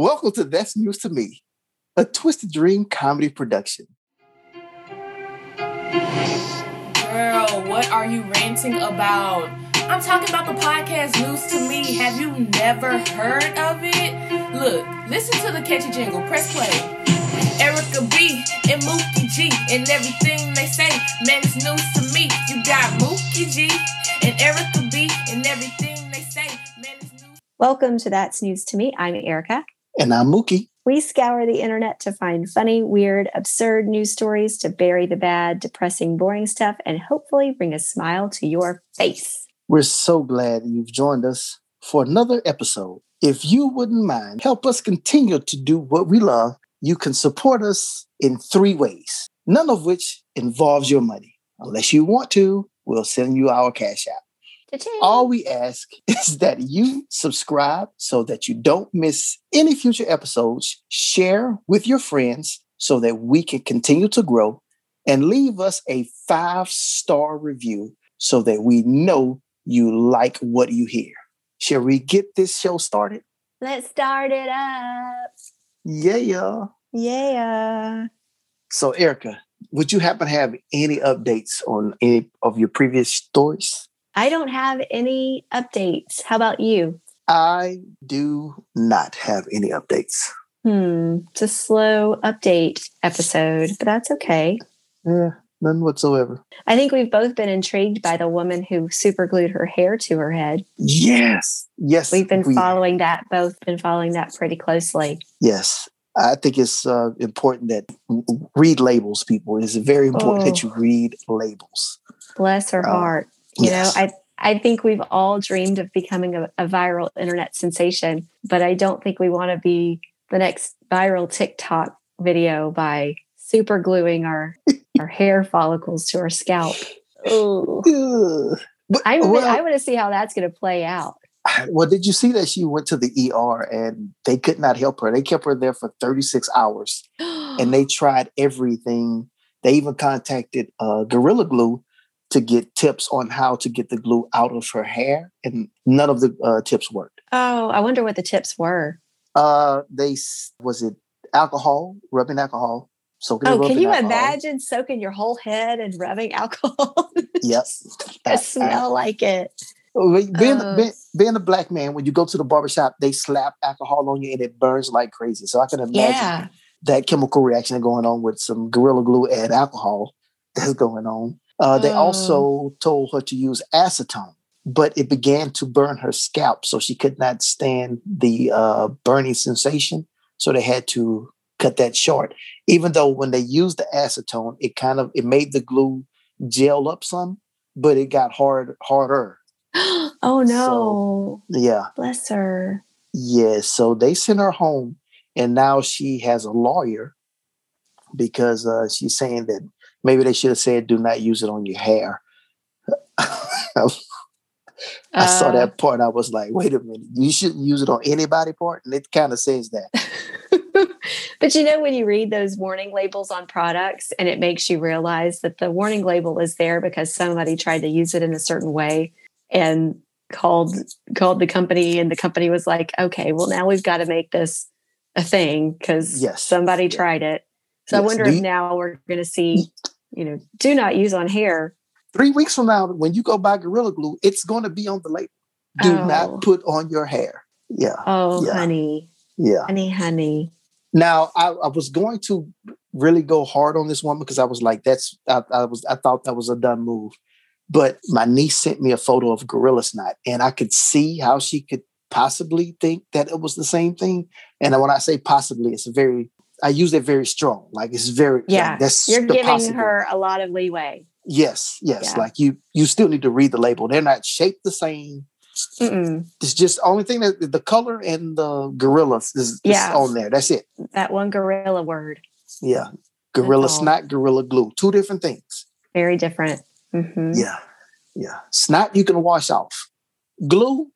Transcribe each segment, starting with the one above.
Welcome to That's News to Me, a Twisted Dream comedy production. Girl, what are you ranting about? I'm talking about the podcast News to Me. Have you never heard of it? Look, listen to the catchy jingle. Press play. Erica B and Mookie G and everything they say, man, it's news to me. You got Mookie G and Erica B and everything they say, man, it's news. Welcome to That's News to Me. I'm Erica. And I'm Mookie. We scour the internet to find funny, weird, absurd news stories to bury the bad, depressing, boring stuff, and hopefully bring a smile to your face. We're so glad you've joined us for another episode. If you wouldn't mind, help us continue to do what we love. You can support us in three ways, none of which involves your money. Unless you want to, we'll send you our cash app. Cha-ching. All we ask is that you subscribe so that you don't miss any future episodes, share with your friends so that we can continue to grow, and leave us a five star review so that we know you like what you hear. Shall we get this show started? Let's start it up. Yeah, yeah. Yeah. So, Erica, would you happen to have any updates on any of your previous stories? I don't have any updates. How about you? I do not have any updates. Hmm. It's a slow update episode, but that's okay. Yeah, none whatsoever. I think we've both been intrigued by the woman who superglued her hair to her head. Yes, yes. We've been we- following that, both been following that pretty closely. Yes, I think it's uh, important that read labels. People, it's very important that you read labels. Bless her Oh, heart. You yes. know, I I think we've all dreamed of becoming a, a viral internet sensation, but I don't think we want to be the next viral TikTok video by super gluing our our hair follicles to our scalp. Oh, But, I well, I want to see how that's going to play out. well, did you see that she went to the ER and they could not help her? They kept her there for 36 hours and they tried everything. They even contacted uh, Gorilla Glue to get tips on how to get the glue out of her hair, and none of the uh, tips worked. oh, I wonder what the tips were. Uh, they was it alcohol, rubbing alcohol. Soaking Oh, can you alcohol. imagine soaking your whole head and rubbing alcohol? Yep. I smell like it. Being, Uh. being, being a black man, when you go to the barbershop, they slap alcohol on you and it burns like crazy. So I can imagine Yeah. that chemical reaction going on with some gorilla glue and alcohol that's going on. Uh, they Oh. also told her to use acetone, but it began to burn her scalp, so she could not stand the uh, burning sensation. So they had to cut that short. Even though when they used the acetone, it kind of it made the glue gel up some, but it got hard harder. oh no. Yeah, Bless her. yeah. So they sent her home, and now she has a lawyer because uh, she's saying that maybe they should have said, "Do not use it on your hair." I saw Uh, that part. I was like, "Wait a minute! You shouldn't use it on anybody part." And it kind of says that. but you know when you read those warning labels on products and it makes you realize that the warning label is there because somebody tried to use it in a certain way and called called the company and the company was like okay well now we've got to make this a thing because Yes. somebody tried it so i wonder Do if you- now we're going to see you know do not use on hair Three weeks from now, when you go buy Gorilla Glue, it's going to be on the label. Do Oh. not put on your hair. Yeah, oh Yeah. honey yeah. honey honey Now, I, I was going to really go hard on this one because I was like, "That's." I, I was. I thought that was a done move, but my niece sent me a photo of Gorilla Snot, and I could see how she could possibly think that it was the same thing. And when I say possibly, it's very. I use it very strong. Like it's very. yeah like, that's you're giving possible. her a lot of leeway Yes, yes. Yeah. Like you, you still need to read the label. They're not shaped the same. Mm-mm. It's just only thing that the color and the gorillas is, is Yeah. on there. That's it. that one gorilla word Yeah. Gorilla snot, gorilla glue. Two different things. very different Mhm. Yeah. Yeah. Snot you can wash off. Glue,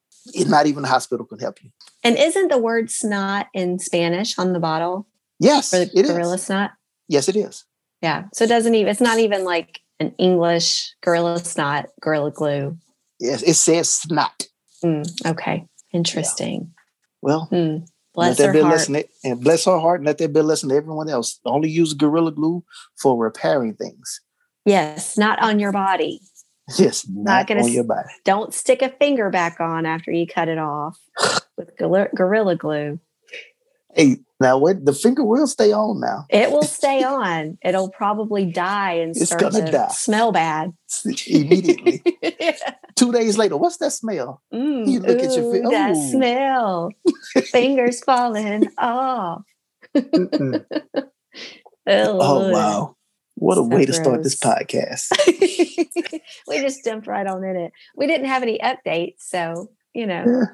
not even the hospital can help you. And isn't the word snot in Spanish on the bottle Yes, for the it is. gorilla snot? Yes, it is. Yeah. So it doesn't even, it's not even like an English gorilla snot, gorilla glue. Yes, it says snot. Mm, okay. Interesting. Well, Hmm. Bless let her that be a heart. and bless her heart, and let that be a lesson to everyone else. Only use Gorilla Glue for repairing things. Yes, not on your body. Yes, not, gonna on your body. Don't stick a finger back on after you cut it off with Gorilla Gorilla Glue. Hey, now what? The finger will stay on now. It will stay on. It'll probably die and It's start gonna die. smell bad. Immediately. Two days later, what's that smell? Mm, You look at your finger. ooh, that Ooh. smell. Fingers falling off. Oh, oh wow. What a So way to start this podcast. we just jumped right on in it. We didn't have any updates, so you know, Yeah.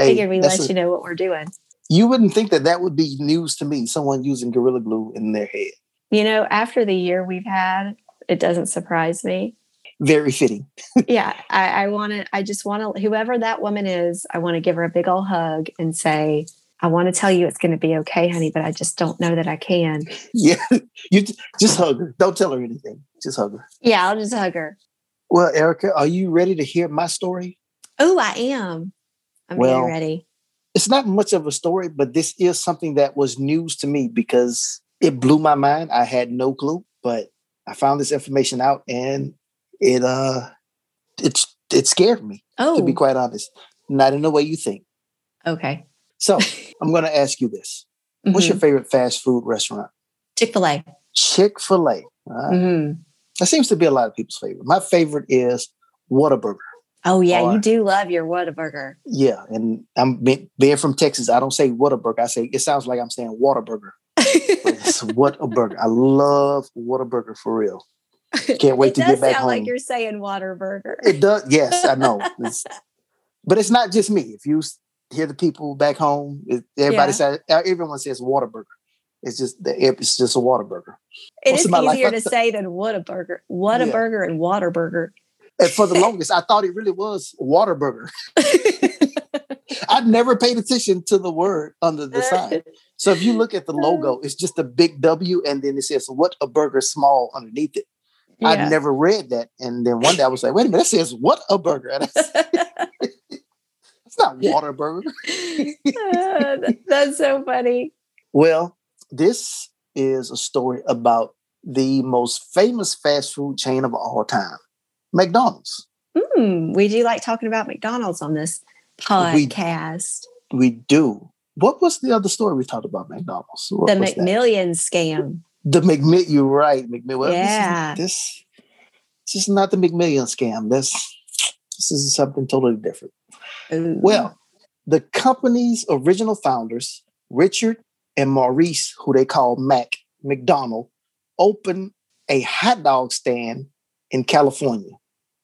Hey, figured we let a- you know what we're doing. You wouldn't think that that would be news to me. Someone using Gorilla Glue in their head. You know, after the year we've had, it doesn't surprise me. Very fitting. yeah, I, I want to. I just want to. Whoever that woman is, I want to give her a big old hug and say, "I want to tell you it's going to be okay, honey, but I just don't know that I can." Yeah, you just hug her. Don't tell her anything. Just hug her. Yeah, I'll just hug her. Well, Erica, are you ready to hear my story? Oh, I am. I'm Well, very ready. It's not much of a story, but this is something that was news to me because it blew my mind. I had no clue, but I found this information out and it uh it's it scared me, Oh, to be quite honest. Not in the way you think. okay. So I'm gonna ask you this. What's your favorite fast food restaurant? Chick Fil A? Chick-fil-A. Uh, hmm That seems to be a lot of people's favorite. My favorite is Whataburger. Oh yeah, Or- you do love your Whataburger. Yeah, and I'm being from Texas. I don't say Whataburger. I say it sounds like I'm saying Whataburger. It's Whataburger. I love Whataburger for real. Can't wait it to get back sound home. like you're saying Waterburger. It does. Yes, I know. It's- but it's not just me. If you hear the people back home, it, everybody Yeah. says everyone says Whataburger. It's just it's just a Whataburger. It Most is of my life, easier to say than Whataburger. Whataburger and Waterburger. And for the longest, I thought it really was Waterburger. I'd never paid attention to the word under the sign. So if you look at the logo, it's just a big W, and then it says "What a Burger" small underneath it. Yeah. I'd never read that, and then one day I was like, "Wait a minute, that says what a burger? That's not Waterburger." Uh, th- that's so funny. Well, this is a story about the most famous fast food chain of all time, McDonald's. Mm, we do like talking about McDonald's on this We- podcast. We do. What was the other story we talked about McDonald's? What the was that? McMillion scam. The McMillion. You're right, McMillion. Well, Yeah. This, is, this this is not the McMillion scam. This this is something totally different. Ooh. Well, the company's original founders, Richard and Maurice, who they call Mac McDonald, opened a hot dog stand in California.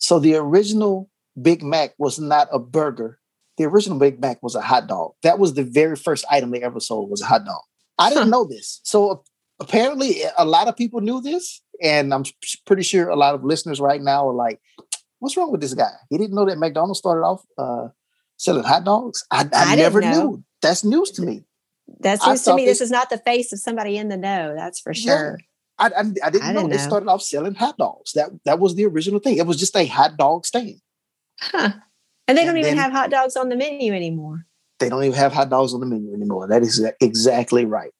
So the original Big Mac was not a burger. The original Big Mac was a hot dog. That was the very first item they ever sold was a hot dog. I didn't Huh. know this. So apparently a lot of people knew this. And I'm pretty sure a lot of listeners right now are like, what's wrong with this guy? He didn't know that McDonald's started off uh, selling hot dogs. I, I, I never know. knew. That's news to me. That's news to me they- this is not the face of somebody in the know. That's for Yeah. I, I, I didn't I know didn't they know. started off selling hot dogs. That that was the original thing. It was just a hot dog stand. Huh. And they don't And even then- have hot dogs on the menu anymore. They don't even have hot dogs on the menu anymore. That is exactly right.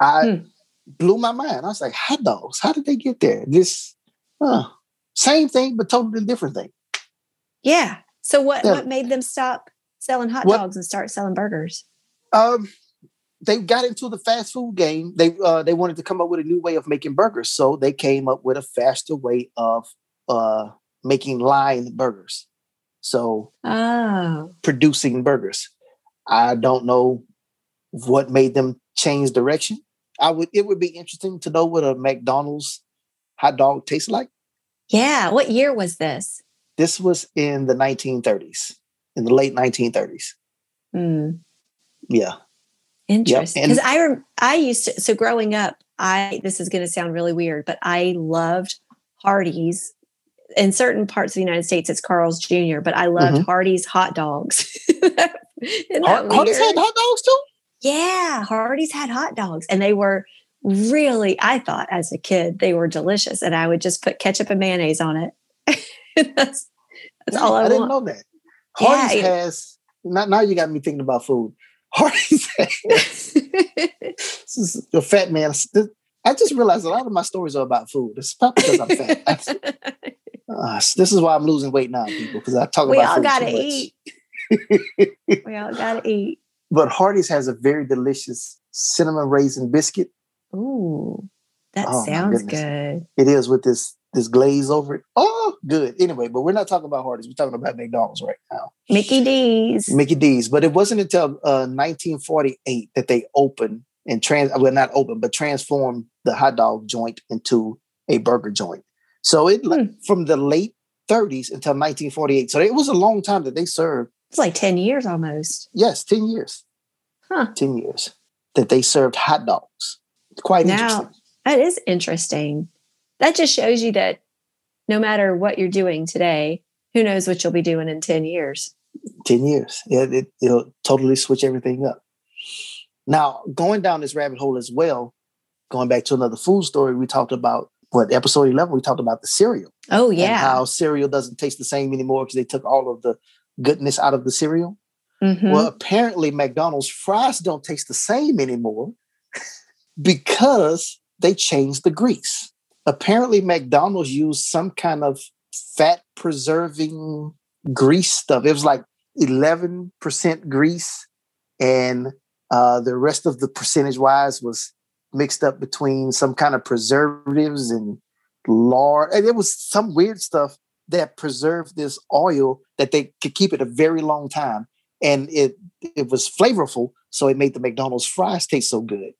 I Hmm. blew my mind. I was like, hot dogs. How did they get there? This huh. same thing, but totally different thing. Yeah. So what Yeah. what made them stop selling hot What- dogs and start selling burgers? Um, they got into the fast food game. They uh, they wanted to come up with a new way of making burgers, so they came up with a faster way of uh, making line burgers. So Oh. producing burgers. I don't know what made them change direction. I would it would be interesting to know what a McDonald's hot dog tastes like. Yeah. What year was this? This was in the 1930s, in the late 1930s. Hmm. Yeah. Interesting. Because I rem- I used to so growing up, I this is going to sound really weird, but I loved Hardee's. In certain parts of the United States, it's Carl's Jr., but I loved Mhm. Hardee's hot dogs. Har- Hardee's had hot dogs too? Yeah, Hardee's had hot dogs, and they were really. I thought as a kid they were delicious, and I would just put ketchup and mayonnaise on it. that's that's all I, I didn't know that. Yeah, Hardee's it- has now, now you got me thinking about food. Hardee's. this is a fat man. I just realized a lot of my stories are about food. It's probably because I'm fat. uh, this is why I'm losing weight now, people, because I talk we about all gotta eat. we all gotta eat. But Hardee's has a very delicious cinnamon raisin biscuit. Ooh, that oh, sounds good. It is with this this glaze over it. Oh, good. Anyway, but we're not talking about Hardee's. We're talking about McDonald's right now. Mickey D's. Mickey D's. But it wasn't until uh, 1948 that they opened and trans well not open but transformed the hot dog joint into a burger joint. So it hmm. from the late 30s until 1948. So it was a long time that they served. It's like 10 years almost. Yes, 10 years. Huh. 10 years that they served hot dogs. It's quite now, interesting. That is interesting. That just shows you that no matter what you're doing today, who knows what you'll be doing in 10 years. 10 years. Yeah, it, it'll totally switch everything up. Now, going down this rabbit hole as well, going back to another food story, we talked about what episode 11, we talked about the cereal. Oh, yeah. how cereal doesn't taste the same anymore because they took all of the goodness out of the cereal. Mm-hmm. Well, apparently, McDonald's fries don't taste the same anymore because they changed the grease. Apparently, McDonald's used some kind of fat preserving grease stuff. It was like 11% grease and uh, the rest of the percentage wise was mixed up between some kind of preservatives and lard. And it was some weird stuff that preserved this oil that they could keep it a very long time. And it it was flavorful, so it made the McDonald's fries taste so good.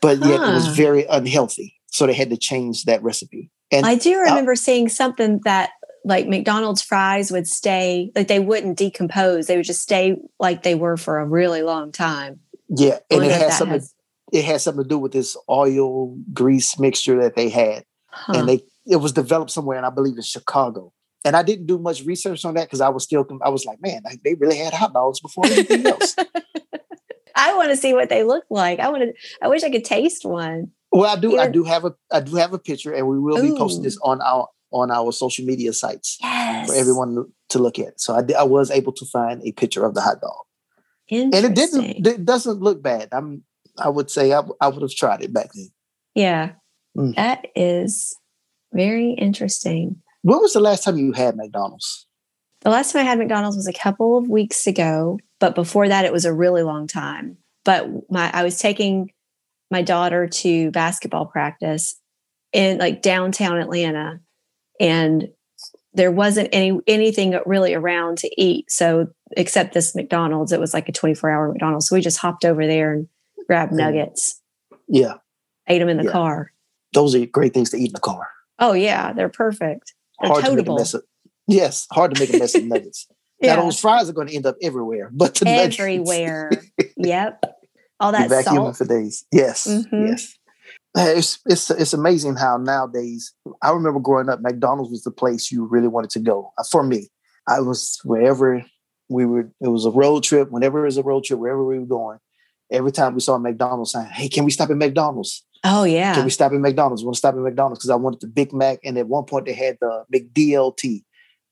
But yet huh. it was very unhealthy. So they had to change that recipe. And I do remember uh, seeing something that like McDonald's fries would stay like they wouldn't decompose. They would just stay like they were for a really long time. Yeah, and it has something. Has... It has something to do with this oil grease mixture that they had, huh. and they it was developed somewhere, and I believe in Chicago. And I didn't do much research on that because I was still I was like, man, they really had hot dogs before anything else. I want to see what they look like. I want to. I wish I could taste one. Well, I do. You're... I do have a. I do have a picture, and we will Ooh. be posting this on our on our social media sites yes. for everyone to look at. So I, I was able to find a picture of the hot dog and it didn't it doesn't look bad i'm i would say i, I would have tried it back then yeah mm. that is very interesting when was the last time you had mcdonald's the last time i had mcdonald's was a couple of weeks ago but before that it was a really long time but my i was taking my daughter to basketball practice in like downtown atlanta and there wasn't any anything really around to eat. So except this McDonald's, it was like a 24 hour McDonald's. So we just hopped over there and grabbed nuggets. Yeah. Ate them in the yeah. car. Those are great things to eat in the car. Oh yeah, they're perfect. They're hard totable. to make a mess of. Yes, hard to make a mess of nuggets. yeah. Now those fries are going to end up everywhere, but everywhere. yep. All that salt for days. Yes. Mm-hmm. Yes it's it's it's amazing how nowadays I remember growing up, McDonald's was the place you really wanted to go. Uh, for me, I was wherever we were. It was a road trip. Whenever it was a road trip, wherever we were going, every time we saw a McDonald's sign, hey, can we stop at McDonald's? Oh yeah, can we stop at McDonald's? We want to stop at McDonald's because I wanted the Big Mac, and at one point they had the big DLT.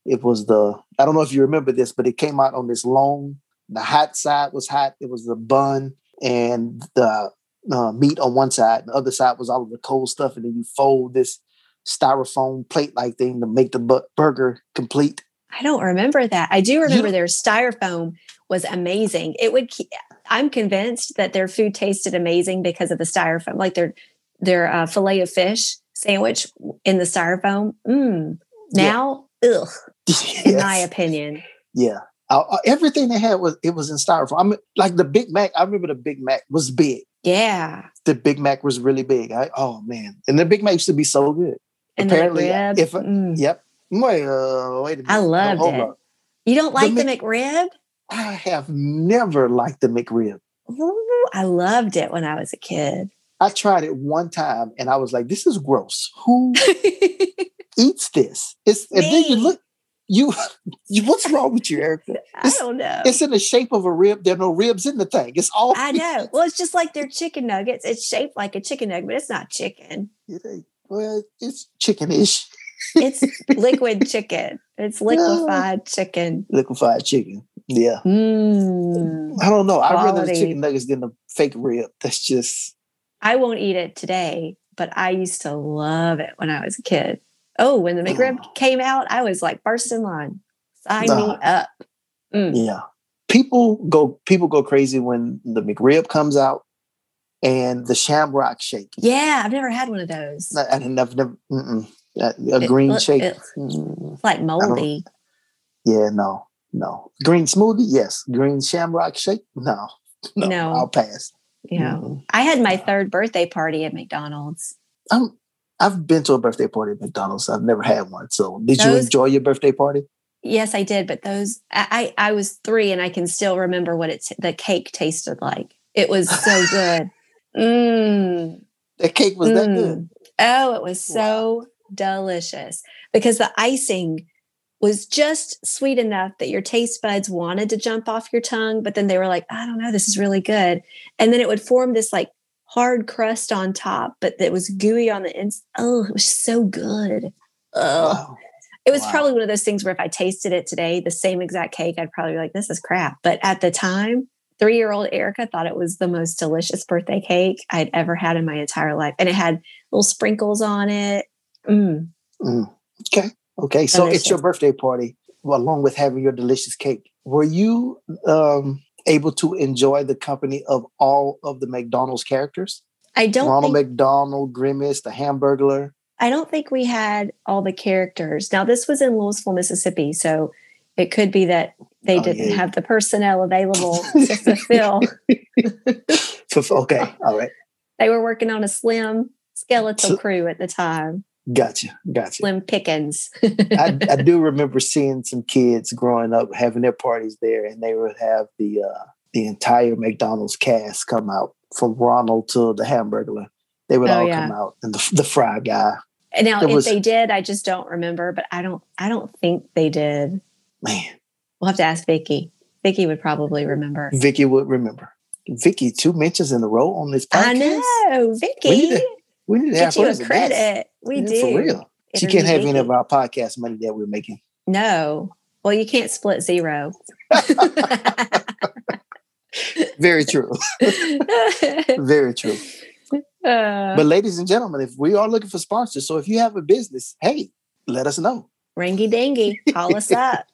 It was the I don't know if you remember this, but it came out on this long. The hot side was hot. It was the bun and the uh, meat on one side, the other side was all of the cold stuff, and then you fold this styrofoam plate like thing to make the bu- burger complete. I don't remember that. I do remember their styrofoam was amazing. It would. Keep, I'm convinced that their food tasted amazing because of the styrofoam, like their their uh, fillet of fish sandwich in the styrofoam. Mm. Now, yeah. ugh. Yes. In my opinion. Yeah. Uh, everything they had was it was in styrofoam. I mean, like the Big Mac. I remember the Big Mac was big. Yeah. The Big Mac was really big. I, oh man. And the Big Mac used to be so good. And Apparently, if mm. yep. Wait, uh, wait a minute. I loved no, it. On. You don't like the, the McRib? I have never liked the McRib. Ooh, I loved it when I was a kid. I tried it one time and I was like, this is gross. Who eats this? It's and then you look you, you what's wrong with you, Erica? It's, I don't know. It's in the shape of a rib. There are no ribs in the thing. It's all I know. Well, it's just like their chicken nuggets. It's shaped like a chicken nugget, but it's not chicken. It. Well, it's chickenish. it's liquid chicken. It's liquefied chicken. Liquefied chicken. Yeah. Mm. I don't know. I'd rather the chicken nuggets than the fake rib. That's just I won't eat it today, but I used to love it when I was a kid. Oh, when the McRib Oh. came out, I was like first in line. Sign me up. Mm. yeah. People go people go crazy when the McRib comes out and the Shamrock Shake. Yeah, I've never had one of those. I, I never, never a, a It green look- shake. it- Mm, It's like moldy. yeah, no, no. Green smoothie, yes. Green Shamrock Shake, no, no. No. I'll pass. Yeah. Mm-mm. I had my third birthday party at McDonald's. I'm. I've been to a birthday party at McDonald's. I've never had one. So, did you enjoy your birthday party? Yes, I did, but those I I was three and I can still remember what it's the cake tasted like. It was so good. Mm. The cake was that Mm. good. Oh, it was so delicious because the icing was just sweet enough that your taste buds wanted to jump off your tongue, but then they were like, I don't know, this is really good. And then it would form this like hard crust on top, but it was gooey on the inside. Oh, it was so good. Oh, Wow. it was Wow. probably one of those things where if I tasted it today, the same exact cake, I'd probably be like, this is crap. But at the time, three year old Erica thought it was the most delicious birthday cake I'd ever had in my entire life. And it had little sprinkles on it. Mm. Mm. Okay. Okay. So it's your birthday party, well, along with having your delicious cake. Were you um, able to enjoy the company of all of the McDonald's characters? I don't Ronald think, McDonald, Grimace, the Hamburglar. I don't think we had all the characters. Now this was in Louisville, Mississippi, so it could be that they Oh, didn't yeah. have the personnel available to fulfill. Okay. All right. they were working on a slim skeletal crew at the time. Gotcha. Gotcha. Slim Pickens. I, I do remember seeing some kids growing up having their parties there, and they would have the uh, the entire McDonald's cast come out from Ronald to the Hamburglar. They would Oh, all yeah. come out, and the, the fry guy. And now, if was- they did, I just don't remember. But I don't. I don't think they did. Man, We'll have to ask Vicky. Vicky would probably remember. Vicky would remember. Vicky, two mentions in a row on this podcast. I know, Vicky. We need to have you her a as a guest. credit. We Yeah, do for real. She can't have any of our podcast money that we're making. No. Well, you can't split zero. Very true. Very true. Uh, But ladies and gentlemen, if we are looking for sponsors, so if you have a business, hey, let us know. ringy dingy, call us up.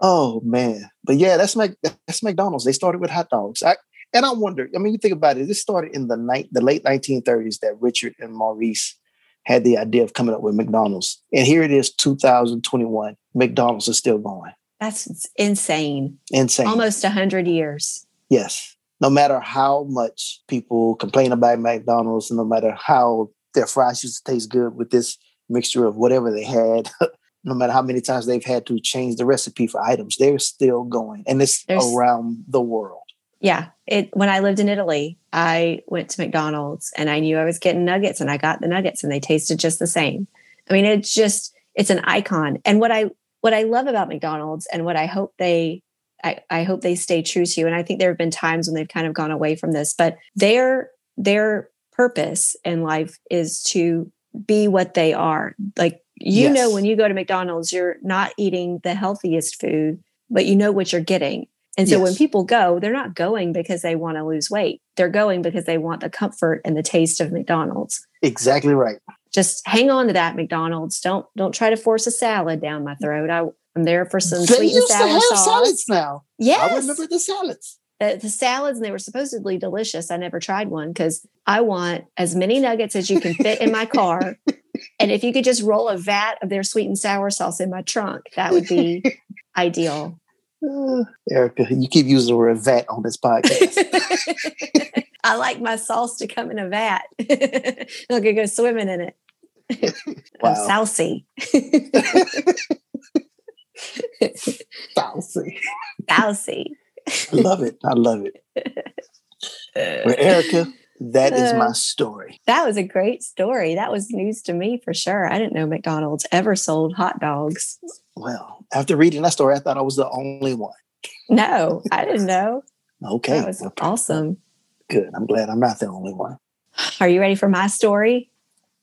Oh man, but yeah, that's Mac, that's McDonald's. They started with hot dogs. I, and I wonder. I mean, you think about it. This started in the night, the late 1930s. That Richard and Maurice had the idea of coming up with McDonald's, and here it is, 2021. McDonald's is still going. That's insane. Insane. Almost a hundred years. Yes. No matter how much people complain about McDonald's, no matter how their fries used to taste good with this mixture of whatever they had, no matter how many times they've had to change the recipe for items, they're still going. And it's There's- around the world. Yeah. It when I lived in Italy, I went to McDonald's and I knew I was getting nuggets and I got the nuggets and they tasted just the same. I mean, it's just it's an icon. And what I what I love about McDonald's and what I hope they I, I hope they stay true to, you. and I think there have been times when they've kind of gone away from this, but their their purpose in life is to be what they are. Like you Yes. know when you go to McDonald's, you're not eating the healthiest food, but you know what you're getting. And so when people go, they're not going because they want to lose weight. They're going because they want the comfort and the taste of McDonald's. Exactly right. Just hang on to that McDonald's. Don't don't try to force a salad down my throat. I, I'm there for some They sweet and used to have sauce. salads now. I remember the salads. the, the salads, and they were supposedly delicious. I never tried one because I want as many nuggets as you can fit in my car. And if you could just roll a vat of their sweet and sour sauce in my trunk, that would be ideal. Uh, Erica, you keep using the word vat on this podcast. I like my sauce to come in a vat. I could go swimming in it. I'm saucy. Saucy. saucy. I love it. I love it. Well, Erica, that is my uh, story. That was a great story. That was news to me for sure. I didn't know McDonald's ever sold hot dogs. Well, after reading that story, I thought I was the only one. No, I didn't know. Okay. That was well, awesome. Good. I'm glad I'm not the only one. Are you ready for my story?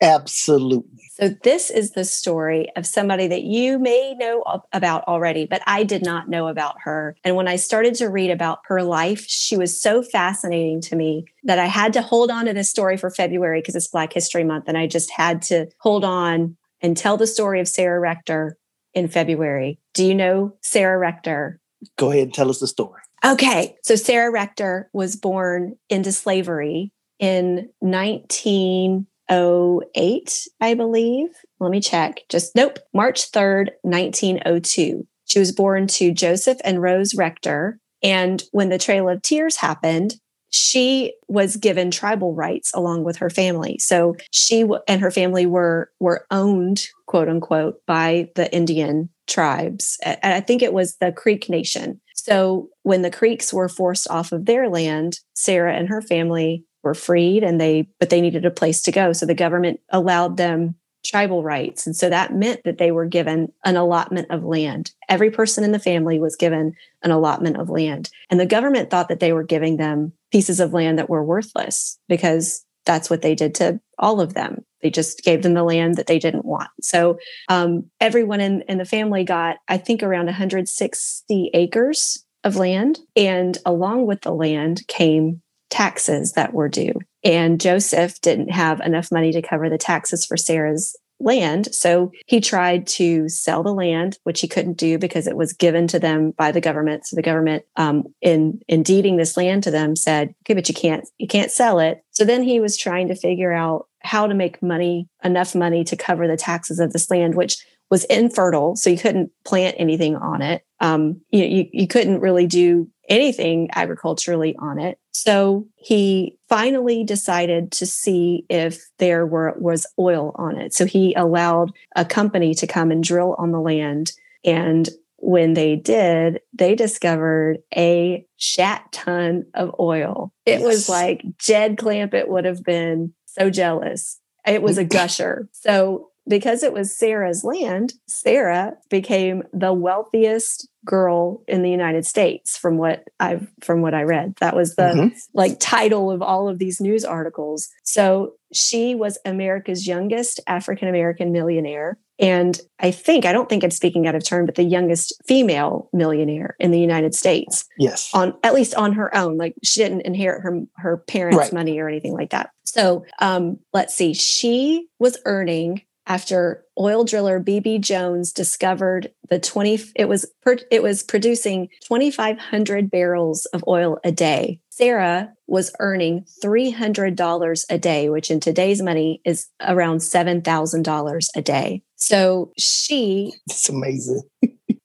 Absolutely. So, this is the story of somebody that you may know about already, but I did not know about her. And when I started to read about her life, she was so fascinating to me that I had to hold on to this story for February because it's Black History Month. And I just had to hold on and tell the story of Sarah Rector in February. Do you know Sarah Rector? Go ahead and tell us the story. Okay. So, Sarah Rector was born into slavery in 19. 1908, I believe. Let me check. Just nope, March 3rd, 1902. She was born to Joseph and Rose Rector. And when the Trail of Tears happened, she was given tribal rights along with her family. So she w- and her family were were owned, quote unquote, by the Indian tribes. I think it was the Creek Nation. So when the Creeks were forced off of their land, Sarah and her family were freed and they but they needed a place to go. So the government allowed them tribal rights. And so that meant that they were given an allotment of land. Every person in the family was given an allotment of land. And the government thought that they were giving them pieces of land that were worthless because that's what they did to all of them. They just gave them the land that they didn't want. So um, everyone in, in the family got i think around 160 acres of land. And along with the land came taxes that were due. And Joseph didn't have enough money to cover the taxes for Sarah's land. So he tried to sell the land, which he couldn't do because it was given to them by the government. So the government, um, in in deeding this land to them, said, "Okay, but you can't you can't sell it." So then he was trying to figure out how to make money, enough money to cover the taxes of this land, which was infertile, so you couldn't plant anything on it. Um, you, you, you couldn't really do anything agriculturally on it. So he finally decided to see if there were was oil on it. So he allowed a company to come and drill on the land. And when they did, they discovered a shat ton of oil. It yes. was like Jed Clampett would have been so jealous. It was a gusher. So because it was Sarah's land, Sarah became the wealthiest girl in the United States from what I've from what I read. That was the mm-hmm. like title of all of these news articles. So she was America's youngest African American millionaire and I think I don't think I'm speaking out of turn but the youngest female millionaire in the United States. Yes. On at least on her own like she didn't inherit her her parents' right. money or anything like that. So um, let's see. She was earning after oil driller BB Jones discovered the 20 it was it was producing 2500 barrels of oil a day. Sarah was earning $300 a day, which in today's money is around $7,000 a day. So she It's amazing.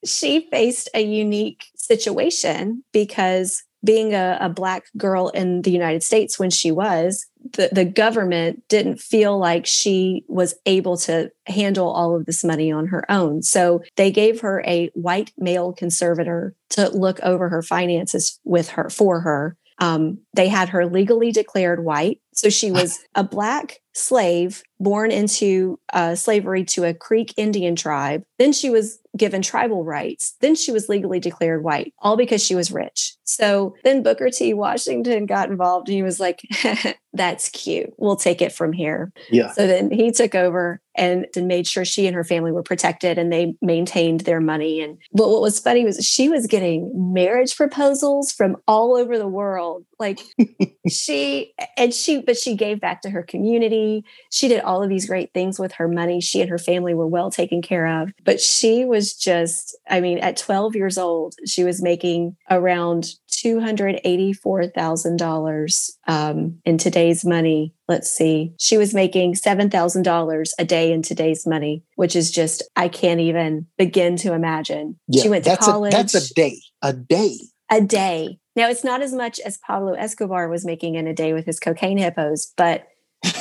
she faced a unique situation because being a, a, black girl in the United States when she was, the, the government didn't feel like she was able to handle all of this money on her own. So they gave her a white male conservator to look over her finances with her for her. Um, they had her legally declared white. So she was a black slave born into uh, slavery to a Creek Indian tribe. Then she was given tribal rights. Then she was legally declared white, all because she was rich. So then Booker T. Washington got involved and he was like, that's cute. We'll take it from here. Yeah. So then he took over and, and made sure she and her family were protected and they maintained their money. And but what was funny was she was getting marriage proposals from all over the world. Like she and she, but she gave back to her community. She did all of these great things with her money. She and her family were well taken care of. But she was just, I mean, at 12 years old, she was making around $284,000 um, in today's money. Let's see. She was making $7,000 a day in today's money, which is just, I can't even begin to imagine. Yeah, she went to college. A, that's a day. A day. A day. Now, it's not as much as Pablo Escobar was making in a day with his cocaine hippos, but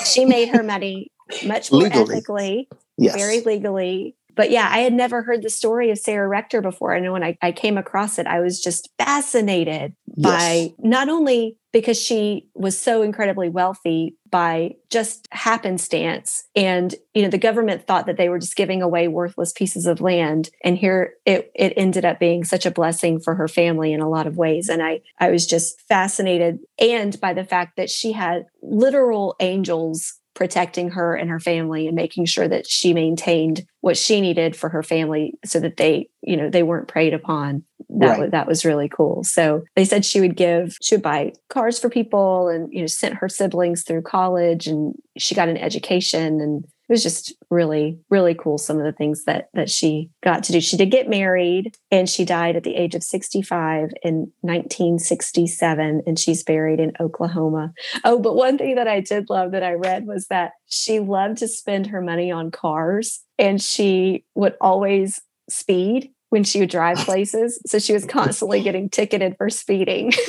she made her money much more legally. ethically, yes. very legally. But yeah, I had never heard the story of Sarah Rector before. And when I, I came across it, I was just fascinated yes. by not only because she was so incredibly wealthy by just happenstance. And, you know, the government thought that they were just giving away worthless pieces of land. And here it, it ended up being such a blessing for her family in a lot of ways. And I, I was just fascinated and by the fact that she had literal angels protecting her and her family and making sure that she maintained what she needed for her family so that they you know they weren't preyed upon that Right. was that was really cool so they said she would give she would buy cars for people and you know sent her siblings through college and she got an education and it was just really really cool some of the things that that she got to do. She did get married and she died at the age of 65 in 1967 and she's buried in oklahoma. Oh but one thing that i did love that i read was that she loved to spend her money on cars and she would always speed when she would drive places. So she was constantly getting ticketed for speeding.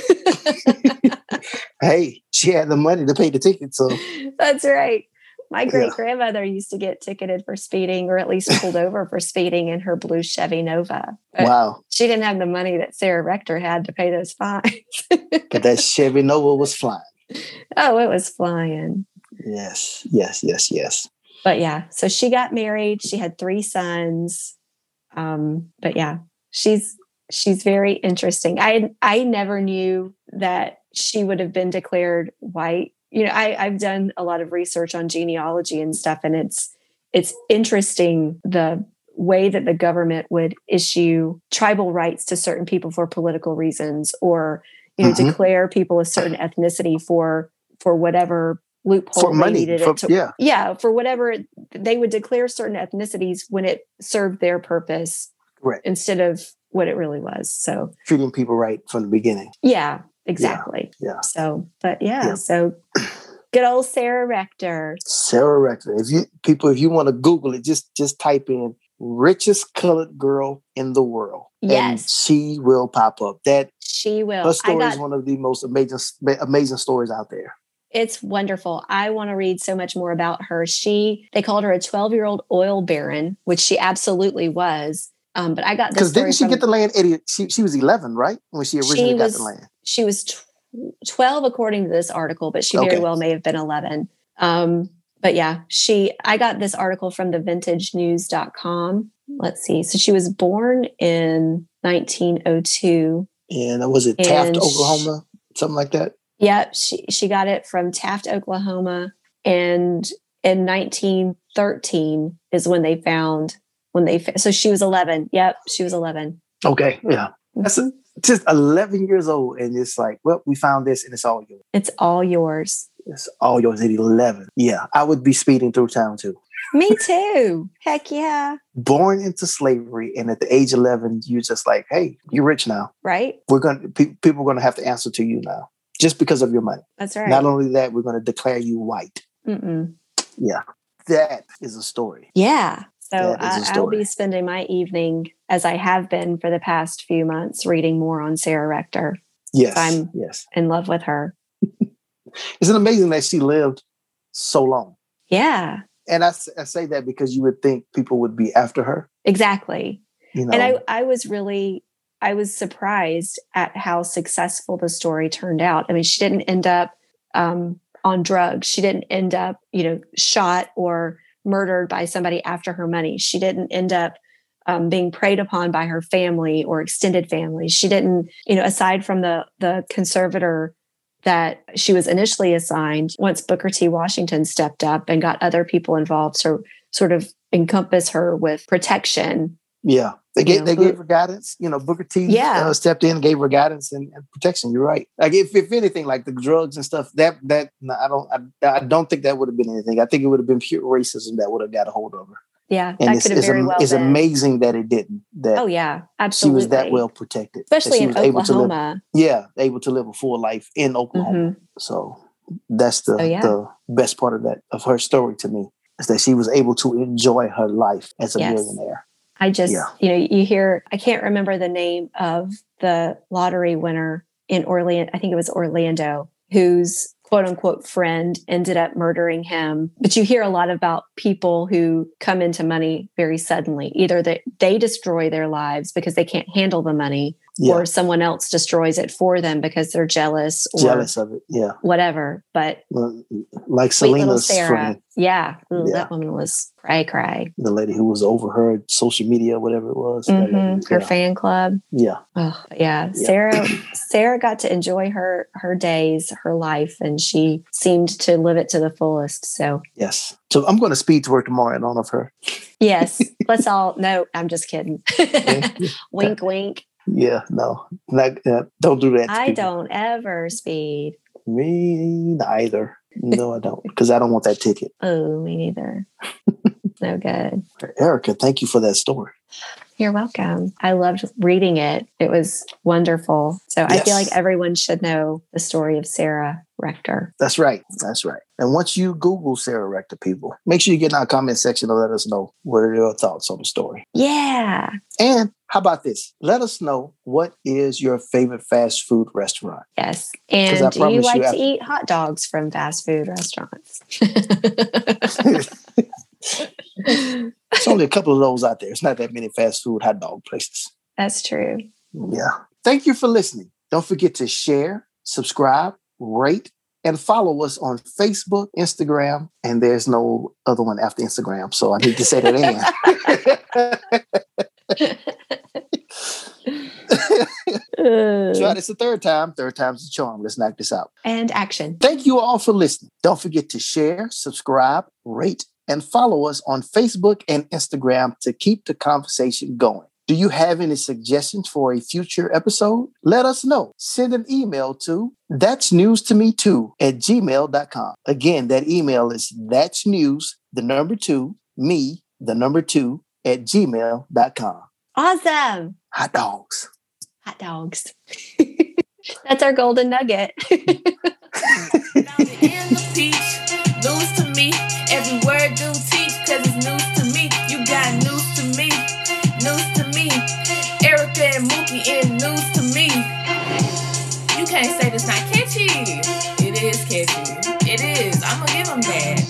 Hey, she had the money to pay the ticket, so. That's right. My great grandmother used to get ticketed for speeding or at least pulled over for speeding in her blue Chevy Nova. But wow. She didn't have the money that Sarah Rector had to pay those fines. But that Chevy Nova was flying. oh, it was flying. Yes, yes, yes, yes. But yeah, so she got married. She had three sons. Um, but yeah, she's she's very interesting. I I never knew that she would have been declared white. You know, I, I've done a lot of research on genealogy and stuff, and it's it's interesting the way that the government would issue tribal rights to certain people for political reasons or you know Mhm. declare people a certain ethnicity for for whatever loophole For they money. needed For, it to yeah. yeah for whatever they would declare certain ethnicities when it served their purpose Correct. instead of what it really was so Treating people right from the beginning. yeah exactly yeah. so but yeah, Yeah. so good old sarah rector Sarah Rector. If you people, if you want to Google it, just just type in richest colored girl in the world. And Yes. she will pop up. That she will her story got is one of the most amazing amazing stories out there. it's wonderful i want to read so much more about her she they called her a 12 year old oil baron which she absolutely was um, but i got this Because didn't she from, get the land? At, she she was eleven, right? When she originally She got was- the land. she was tw- 12 according to this article but she very well may have been 11 um, but yeah she i got this article from the vintagenews.com let's see so she was born in 1902 And was it Taft, Oklahoma, something like that? yep she, she got it from taft oklahoma and in 1913 is when they found when they so she was 11 yep she was 11 Okay, yeah. That's Mhm. Just eleven years old, and it's like, well, we found this, and it's all yours. it's all yours It's all yours at eleven. Yeah, I would be speeding through town too. me too heck yeah Born into slavery, and at the age eleven, you're just like, hey, you're rich now. right We're gonna pe- people are gonna have to answer to you now, just because of your money. that's right Not only that, we're gonna declare you white. Mm-mm. Yeah, that is a story. Yeah. So That is a I, I'll be spending my evening, as I have been for the past few months, reading more on Sarah Rector. Yes, I'm- yes. In love with her. Isn't it amazing that she lived so long? Yeah, And I, I say that because you would think people would be after her. exactly. You know, And I, I was really, I was surprised at how successful the story turned out. I mean, she didn't end up um, on drugs. She didn't end up, you know, shot or murdered by somebody after her money. She didn't end up um, being preyed upon by her family or extended family. She didn't, you know, aside from the the conservator that she was initially assigned, once Booker T. Washington stepped up and got other people involved to sort of encompass her with protection. yeah, they you gave know, they gave her guidance. You know, Booker T. Yeah. uh, stepped in, gave her guidance and, and protection. You're right. Like if, if anything, like the drugs and stuff, that that no, I don't I, I don't think that would have been anything. I think it would have been pure racism that would have got a hold of her. Yeah, And it's it's, very am- well it's amazing that it didn't. That Oh yeah, she was that well protected, especially she in was able to live. Oklahoma. Yeah, able to live a full life in Oklahoma. Mhm. So that's the Oh, yeah. the best part of that of her story to me is that she was able to enjoy her life as a Yes. millionaire. I just, Yeah. you know, you hear. I can't remember the name of the lottery winner in Orlando. I think it was Orlando, whose quote unquote friend ended up murdering him. But you hear a lot about people who come into money very suddenly. Either that they destroy their lives because they can't handle the money, Yeah. or someone else destroys it for them because they're jealous or Jealous of it. Yeah. whatever. But Well, Like Selena's Sarah, friend, yeah, Yeah. that woman was cry cry. the lady who was over her social media, whatever it was. lady, Mhm, Her yeah. fan club. yeah. Oh, yeah. Yeah. Sarah Sarah got to enjoy her her days, her life, and she seemed to live it to the fullest. So Yes. So I'm going to speed to work tomorrow in honor of her. yes, let's all no, I'm just kidding. wink wink. Yeah. No. Not, uh, don't do that. I don't ever speed. Me neither. No, I don't. Because I don't want that ticket. Oh, me neither. no good. Erica, thank you for that story. You're welcome. I loved reading it. It was wonderful. So I feel like everyone should know the story of Sarah Rector. That's right. That's right. And once you Google Sarah Rector, people, make sure you get in our comment section and let us know what are your thoughts on the story. Yeah. And how about this? Let us know what is your favorite fast food restaurant. Yes. And do you like you to after- eat hot dogs from fast food restaurants? It's only a couple of those out there. It's not that many fast food hot dog places. That's true. Yeah. Thank you for listening. Don't forget to share, subscribe, rate, and follow us on Facebook, Instagram, and there's no other one after Instagram. So I need to say that in. Try this a third time. Third time's the charm. Let's knock this out. and action. Thank you all for listening. Don't forget to share, subscribe, rate, and follow us on Facebook and Instagram to keep the conversation going. Do you have any suggestions for a future episode? Let us know. Send an email to that's news to me too at gmail.com. Again, that email is that's news, the number two, me, the number two at gmail.com. Awesome. Hot dogs. Hot dogs. That's our golden nugget. Found it in the peach. News to me. Every word do teach, cause it's news to me. You got news to me. News to me. Erica and Mookie in news to me. You can't say this is not catchy. It is catchy. It is. I'm gonna give them that.